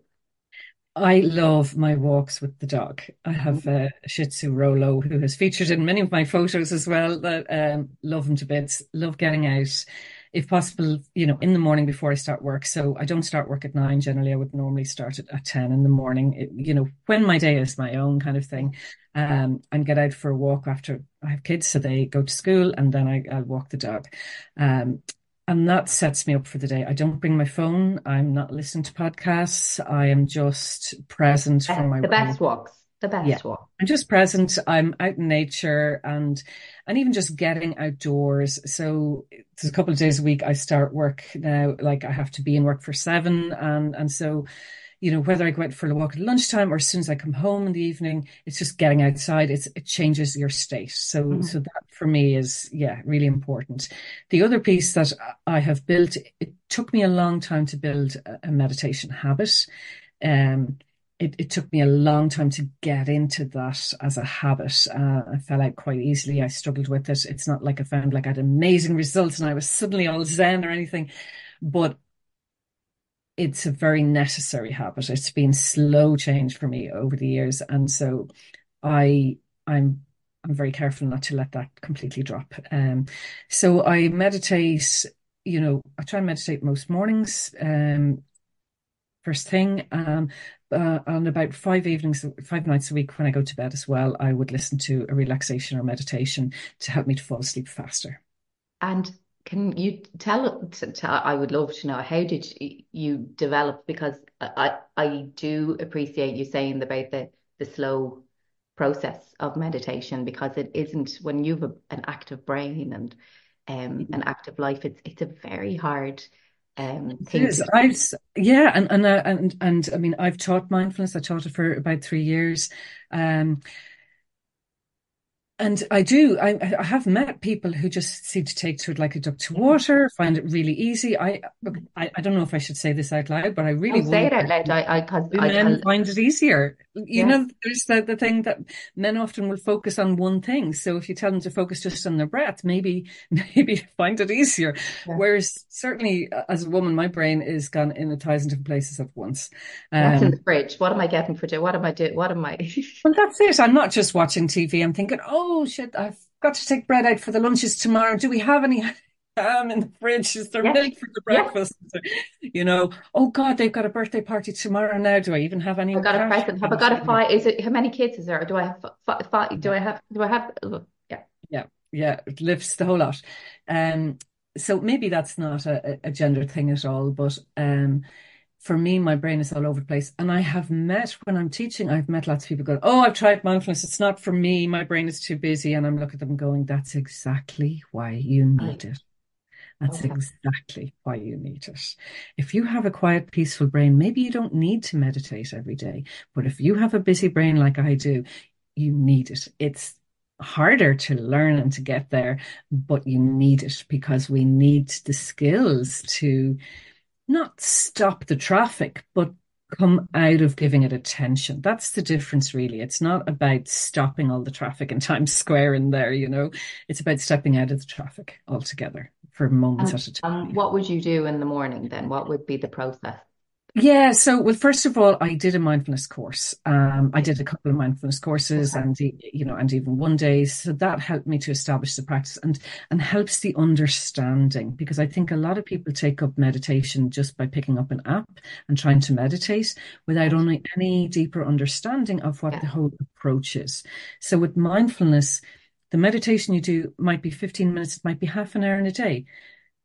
I love my walks with the dog. I have mm-hmm. a Shih Tzu Rolo who has featured in many of my photos as well. That um, love him to bits. Love getting out if possible, you know, in the morning before I start work. So I don't start work at nine. Generally, I would normally start at, at 10 in the morning, it, you know, when my day is my own kind of thing. Um, and get out for a walk after I have kids. So they go to school and then I, I'll walk the dog. Um, and that sets me up for the day. I don't bring my phone. I'm not listening to podcasts. I am just present for my the best walks the best yeah. one. I'm just present. I'm out in nature and and even just getting outdoors. So there's a couple of days a week I start work now. Like I have to be in work for seven, and and so you know whether I go out for a walk at lunchtime or as soon as I come home in the evening, it's just getting outside. It's it changes your state. So mm-hmm. so that for me is yeah really important. The other piece that I have built, it took me a long time to build a meditation habit. Um, it, it took me a long time to get into that as a habit. Uh, I fell out quite easily. I struggled with it. It's not like I found like I had amazing results and I was suddenly all zen or anything, but it's a very necessary habit. It's been slow change for me over the years, and so I I'm I'm very careful not to let that completely drop. Um, so I meditate. You know, I try and meditate most mornings. Um, first thing. Um, uh, about five evenings, five nights a week when I go to bed as well, I would listen to a relaxation or meditation to help me to fall asleep faster. And can you tell, tell I would love to know, how did you develop? Because I, I do appreciate you saying about the, the slow process of meditation because it isn't when you've a, an active brain and um, an active life, it's, it's a very hard um things. I've yeah, and and uh, and and I mean, I've taught mindfulness. I taught it for about three years. Um, and I do, I, I have met people who just seem to take to it like a duck to water, find it really easy. I, I, I don't know if I should say this out loud, but I really I'll say it out loud. I, I, cause men I, find it easier. You yeah. know, there's the, the thing that men often will focus on one thing. So if you tell them to focus just on their breath, maybe, maybe find it easier. Yeah. Whereas certainly uh, as a woman, my brain is gone in a thousand different places at once. Um, What's in the fridge? What am I getting for dinner? What am I doing? What am I? well, that's it. I'm not just watching TV. I'm thinking, oh, oh shit, I've got to take bread out for the lunches tomorrow. Do we have any ham in the fridge? Is there yes. milk for the breakfast? Yes. You know, oh God, they've got a birthday party tomorrow now. Do I even have any? I've got a present. Have I got a five? Is it how many kids is there? Or do I have five? five do I have? Do I have? Yeah, yeah, yeah. It lifts the whole lot. Um, so maybe that's not a, a gender thing at all, but um for me, my brain is all over the place. And I have met, when I'm teaching, I've met lots of people go, Oh, I've tried mindfulness. It's not for me. My brain is too busy. And I'm looking at them going, That's exactly why you need it. That's okay. exactly why you need it. If you have a quiet, peaceful brain, maybe you don't need to meditate every day. But if you have a busy brain like I do, you need it. It's harder to learn and to get there, but you need it because we need the skills to not stop the traffic, but come out of giving it attention. That's the difference, really. It's not about stopping all the traffic in Times Square in there, you know, it's about stepping out of the traffic altogether for moments at a um, time. what would you do in the morning then? What would be the process? Yeah, so well, first of all, I did a mindfulness course. Um, I did a couple of mindfulness courses, okay. and you know, and even one day. So that helped me to establish the practice and and helps the understanding because I think a lot of people take up meditation just by picking up an app and trying to meditate without only any deeper understanding of what yeah. the whole approach is. So with mindfulness, the meditation you do might be 15 minutes, it might be half an hour in a day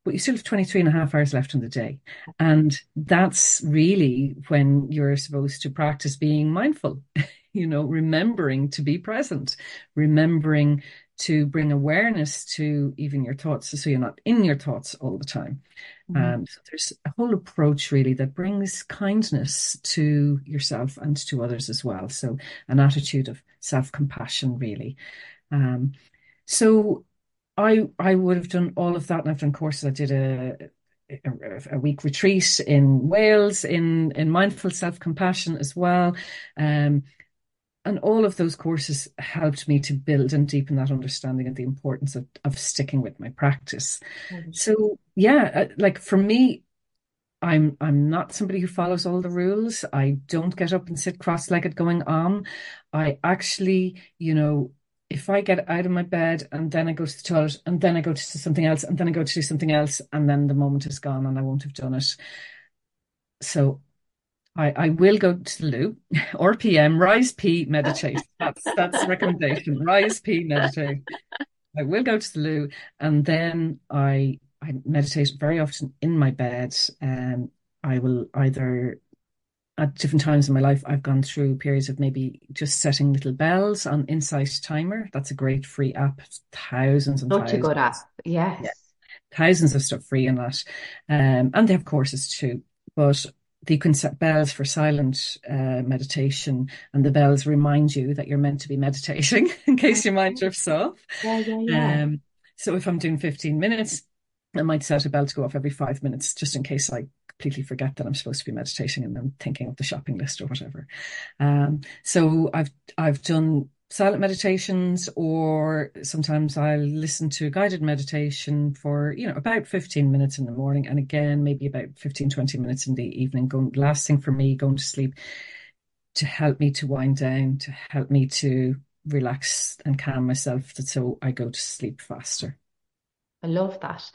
but you still have 23 and a half hours left in the day. And that's really when you're supposed to practice being mindful, you know, remembering to be present, remembering to bring awareness to even your thoughts so you're not in your thoughts all the time. Mm. Um, so there's a whole approach really that brings kindness to yourself and to others as well. So an attitude of self-compassion really. Um, so I I would have done all of that and I've done courses. I did a a, a week retreat in Wales in in mindful self-compassion as well. Um, and all of those courses helped me to build and deepen that understanding of the importance of, of sticking with my practice. Mm-hmm. So yeah, uh, like for me, I'm I'm not somebody who follows all the rules. I don't get up and sit cross-legged going on. I actually, you know, if I get out of my bed and then I go to the toilet and then I go to something else and then I go to do something else and then the moment is gone and I won't have done it. So I, I will go to the loo RPM, rise, pee, meditate. That's that's recommendation. Rise, pee, meditate. I will go to the loo and then I I meditate very often in my bed. Um, I will either at different times in my life I've gone through periods of maybe just setting little bells on Insight Timer. That's a great free app. Thousands and Such thousands. a good app. Yes. Yeah. Thousands of stuff free in that. Um, and they have courses too. But you can set bells for silent uh, meditation, and the bells remind you that you're meant to be meditating in case your mind drifts off. Yeah, yeah, yeah. Um, so if I'm doing 15 minutes, I might set a bell to go off every five minutes, just in case I completely forget that I'm supposed to be meditating and I'm thinking of the shopping list or whatever. Um, so I've I've done silent meditations or sometimes I'll listen to a guided meditation for, you know, about 15 minutes in the morning and again, maybe about 15, 20 minutes in the evening. Going, last thing for me, going to sleep to help me to wind down, to help me to relax and calm myself so I go to sleep faster. I love that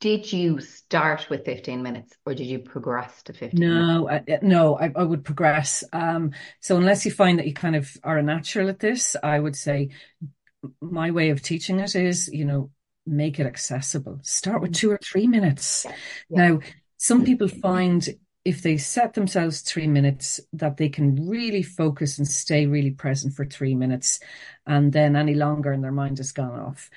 did you start with 15 minutes or did you progress to 15 no I, no I, I, would progress um, so unless you find that you kind of are a natural at this i would say my way of teaching it is you know make it accessible start with mm. two or three minutes yeah. Yeah. now some people find if they set themselves three minutes that they can really focus and stay really present for three minutes and then any longer and their mind has gone off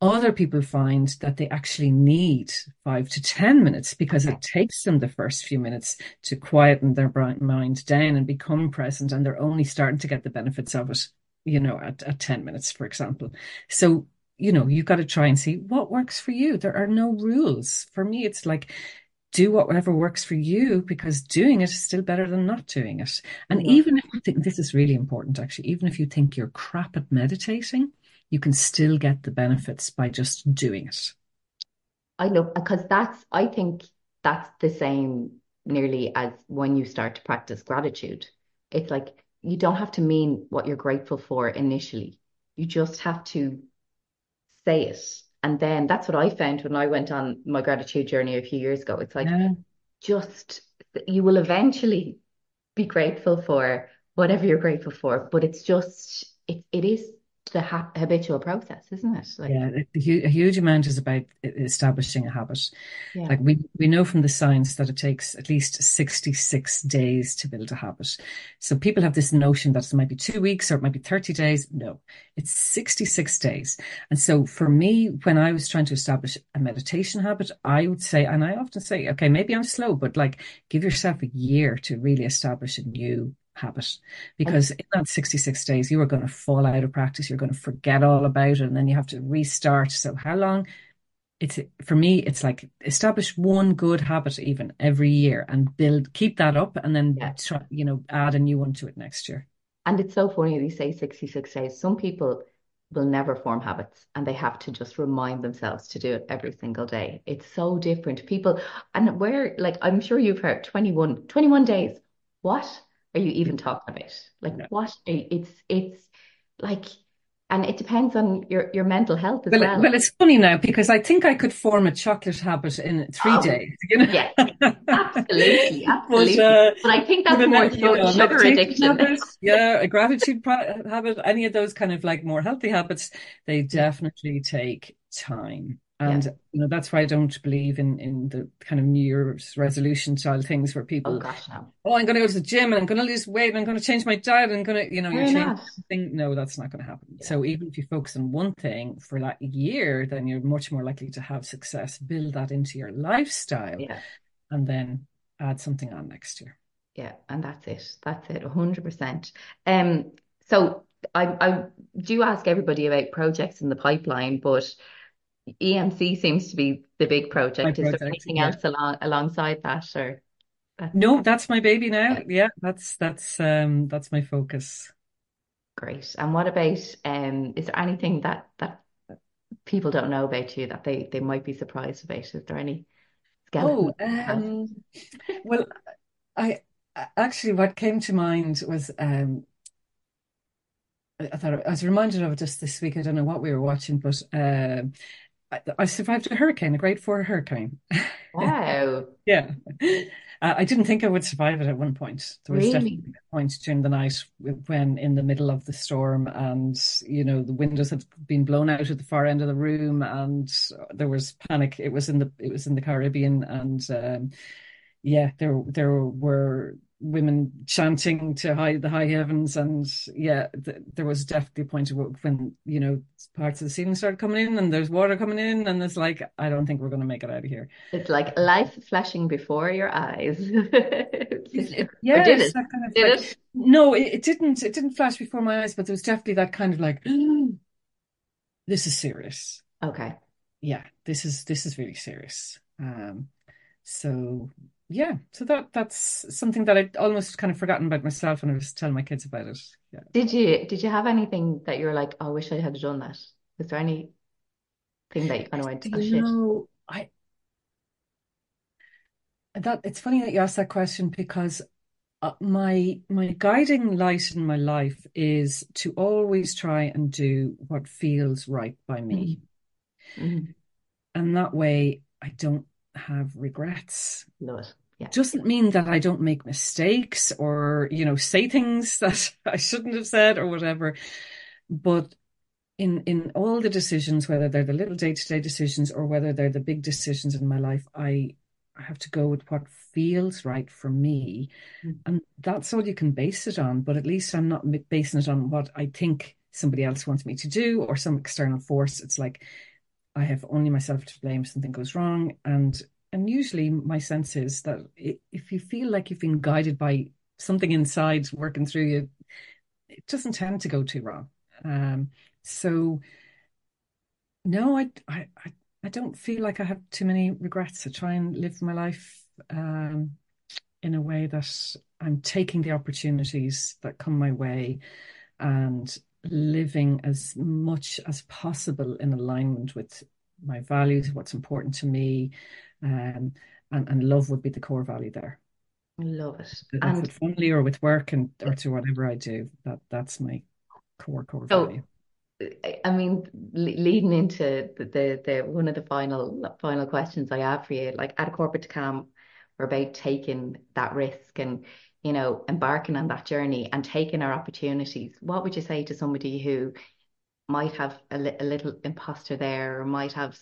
other people find that they actually need five to 10 minutes because it takes them the first few minutes to quieten their mind down and become present. And they're only starting to get the benefits of it, you know, at, at 10 minutes, for example. So, you know, you've got to try and see what works for you. There are no rules. For me, it's like, do whatever works for you because doing it is still better than not doing it. And even if you think this is really important, actually, even if you think you're crap at meditating, you can still get the benefits by just doing it. I know because that's I think that's the same nearly as when you start to practice gratitude. It's like you don't have to mean what you're grateful for initially. You just have to say it. And then that's what I found when I went on my gratitude journey a few years ago. It's like yeah. just you will eventually be grateful for whatever you're grateful for, but it's just it it is the ha- habitual process, isn't it? Like, yeah, a, a, huge amount is about establishing a habit. Yeah. Like we we know from the science that it takes at least sixty six days to build a habit. So people have this notion that it might be two weeks or it might be thirty days. No, it's sixty six days. And so for me, when I was trying to establish a meditation habit, I would say, and I often say, okay, maybe I'm slow, but like give yourself a year to really establish a new habit. Because in that 66 days you are going to fall out of practice you're going to forget all about it and then you have to restart. So how long? It's for me it's like establish one good habit even every year and build keep that up and then yeah. try you know add a new one to it next year. And it's so funny you say 66 days. Some people will never form habits and they have to just remind themselves to do it every single day. It's so different. People and where like i'm sure you've heard 21 21 days. What are you even talking about? Like no. what? It's it's like and it depends on your, your mental health as well, well. Well, it's funny now because I think I could form a chocolate habit in three oh, days. You know? Yeah, absolutely, absolutely. But, uh, but I think that's more you know, sugar addiction. Habit, yeah, a gratitude habit, any of those kind of like more healthy habits, they definitely take time. And yeah. you know that's why I don't believe in in the kind of New Year's resolution style things where people, oh gosh, no, oh, I'm going to go to the gym and I'm going to lose weight and I'm going to change my diet and I'm going to, you know, you're changing thing. No, that's not going to happen. Yeah. So even if you focus on one thing for that year, then you're much more likely to have success. Build that into your lifestyle, yeah. and then add something on next year. Yeah, and that's it. That's it. hundred percent. Um, so I I do ask everybody about projects in the pipeline, but EMC seems to be the big project. My Is project, there anything yeah. else along alongside that or that's... No, that's my baby now. Yeah. yeah, that's that's um that's my focus. Great. And what about um is there anything that that people don't know about you that they they might be surprised about? Is there any Oh, um, well, I actually what came to mind was um I thought I was reminded of it just this week. I don't know what we were watching, but uh, I, I survived a hurricane, a grade four hurricane. Wow. yeah. Uh, I didn't think I would survive it at one point. There was really? definitely a point during the night when in the middle of the storm and, you know, the windows had been blown out at the far end of the room and there was panic. It was in the, it was in the Caribbean and, um, yeah, there, there were women chanting to high the high heavens and yeah th- there was definitely a point when you know parts of the ceiling started coming in and there's water coming in and it's like i don't think we're going to make it out of here. It's like life flashing before your eyes. Yeah did, it? Kind of did like, it? No it, it, didn't it didn't flash before my eyes but there was definitely that kind of like this is serious. Okay. Yeah this is this is really serious. Um so yeah, so that that's something that I'd almost kind of forgotten about myself when I was telling my kids about it. Yeah. Did you did you have anything that you were like, oh, I wish I had done that? Was there any thing that you kind of went, oh? No, I that it's funny that you asked that question because uh, my my guiding light in my life is to always try and do what feels right by me, mm-hmm. and that way I don't have regrets. Love it. Yeah. Doesn't mean that I don't make mistakes or, you know, say things that I shouldn't have said or whatever. But in in all the decisions, whether they're the little day-to-day decisions or whether they're the big decisions in my life, I I have to go with what feels right for me. Mm. And that's all you can base it on. But at least I'm not basing it on what I think somebody else wants me to do or some external force. It's like I have only myself to blame if something goes wrong. And and usually my sense is that if you feel like you've been guided by something inside working through you, it doesn't tend to go too wrong. Um, so no, I, I I don't feel like I have too many regrets. I try and live my life um, in a way that I'm taking the opportunities that come my way and living as much as possible in alignment with my values, what's important to me, um, and, and love would be the core value there. Love it. and with family or with work and or to whatever I do, that that's my core core so, value. I mean, leading into the, the, the one of the final final questions I have for you, like at corporate calm, we're about taking that risk and you know, embarking on that journey and taking our opportunities, what would you say to somebody who might have a, li- a little imposter there or might have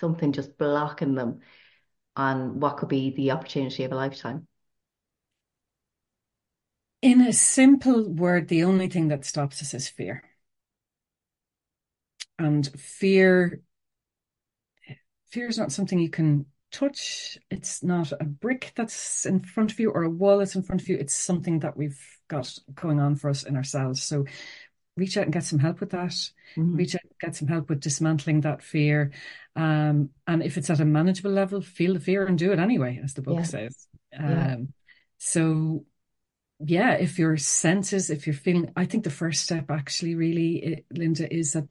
something just blocking them on what could be the opportunity of a lifetime? In a simple word, the only thing that stops us is fear. And fear, fear is not something you can touch. It's not a brick that's in front of you or a wall that's in front of you. It's something that we've got going on for us in ourselves. So reach out and get some help with that. Mm-hmm. Reach out and get some help with dismantling that fear. Um, and if it's at a manageable level, feel the fear and do it anyway, as the book yeah. says. Um, yeah. So yeah, if your senses, if you're feeling, I think the first step actually really, it, Linda, is that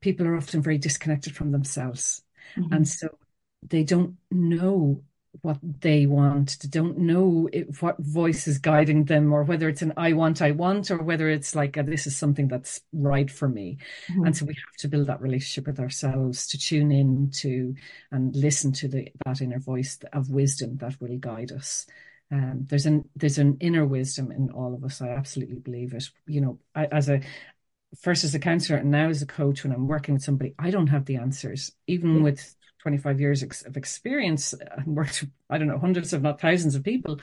people are often very disconnected from themselves. Mm-hmm. And so they don't know what they want. They don't know if, what voice is guiding them or whether it's an i want i want or whether it's like a, this is something that's right for me. Mm-hmm. and so we have to build that relationship with ourselves to tune in to and listen to the, that inner voice of wisdom that will guide us. Um, there's an there's an inner wisdom in all of us. I absolutely believe it. You know I, as a first as a counselor and now as a coach, when I'm working with somebody, I don't have the answers, even yeah. with 25 years of experience and worked, I don't know, hundreds, if not thousands of people.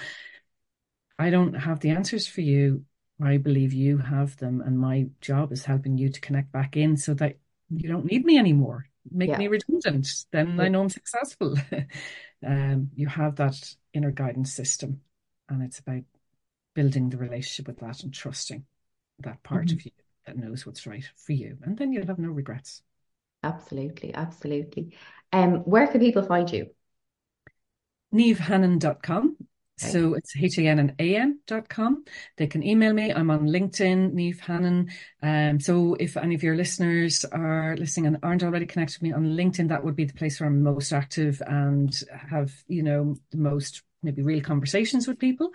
I don't have the answers for you. I believe you have them. And my job is helping you to connect back in so that you don't need me anymore. Make yeah. me redundant. Then yeah. I know I'm successful. um, you have that inner guidance system. And it's about building the relationship with that and trusting that part mm-hmm. of you that knows what's right for you. And then you'll have no regrets. Absolutely. Absolutely. Um, where can people find you? Niamhhannan.com Okay. So it's H-A-N and A-N dot com. They can email me. I'm on LinkedIn, Niamh Hannan. Um, so if any of your listeners are listening and aren't already connected with me on LinkedIn, that would be the place where I'm most active and have, you know, the most maybe real conversations with people.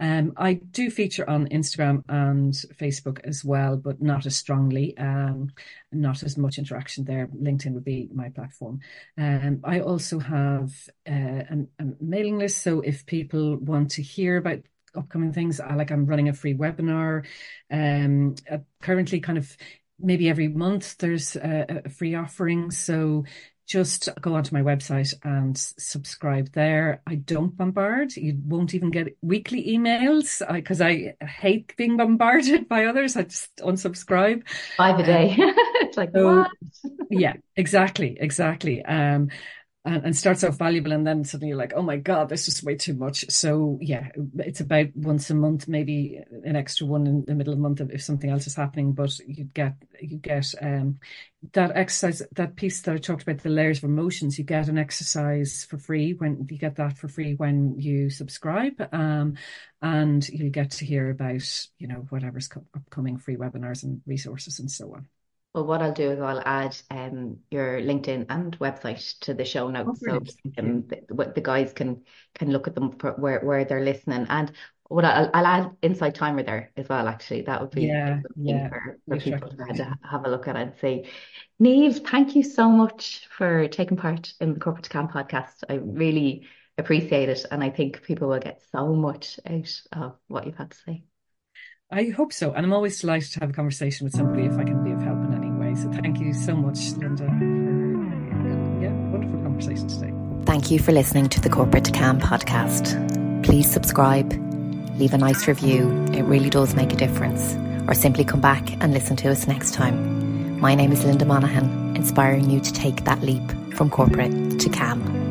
Um, I do feature on Instagram and Facebook as well, but not as strongly, um, not as much interaction there. LinkedIn would be my platform. Um, I also have uh, a, a mailing list, so if people want to hear about upcoming things, I like I'm running a free webinar. Um, uh, currently, kind of maybe every month there's a, a, free offering so just go onto my website and subscribe there. I don't bombard. You won't even get weekly emails because I, I, hate being bombarded by others. I just unsubscribe. Five a day. It's like, so, yeah, exactly. Exactly. Um, and, and starts off valuable and then suddenly you're like oh my god this is way too much. So yeah it's about once a month maybe an extra one in the middle of the month if something else is happening but you get you get um, that exercise that piece that i talked about the layers of emotions you get an exercise for free when you get that for free when you subscribe um, and you get to hear about you know whatever's co- upcoming free webinars and resources and so on well, what I'll do is I'll add um, your LinkedIn and website to the show notes, oh, so um, the, the, guys can can look at them for where where they're listening. And what I'll, I'll add Insight Timer there as well. Actually, that would be yeah, yeah. for, for people to, to have a look at and see. Niamh, thank you so much for taking part in the Corporate to Calm podcast. I really appreciate it, and I think people will get so much out of what you've had to say. I hope so. And I'm always delighted to have a conversation with somebody if I can be of help So thank you so much, Linda, yeah, wonderful conversation today. Thank you for listening to the Corporate Calm podcast. Please subscribe, leave a nice review. It really does make a difference. Or simply come back and listen to us next time. My name is Linda Monaghan, inspiring you to take that leap from corporate to calm.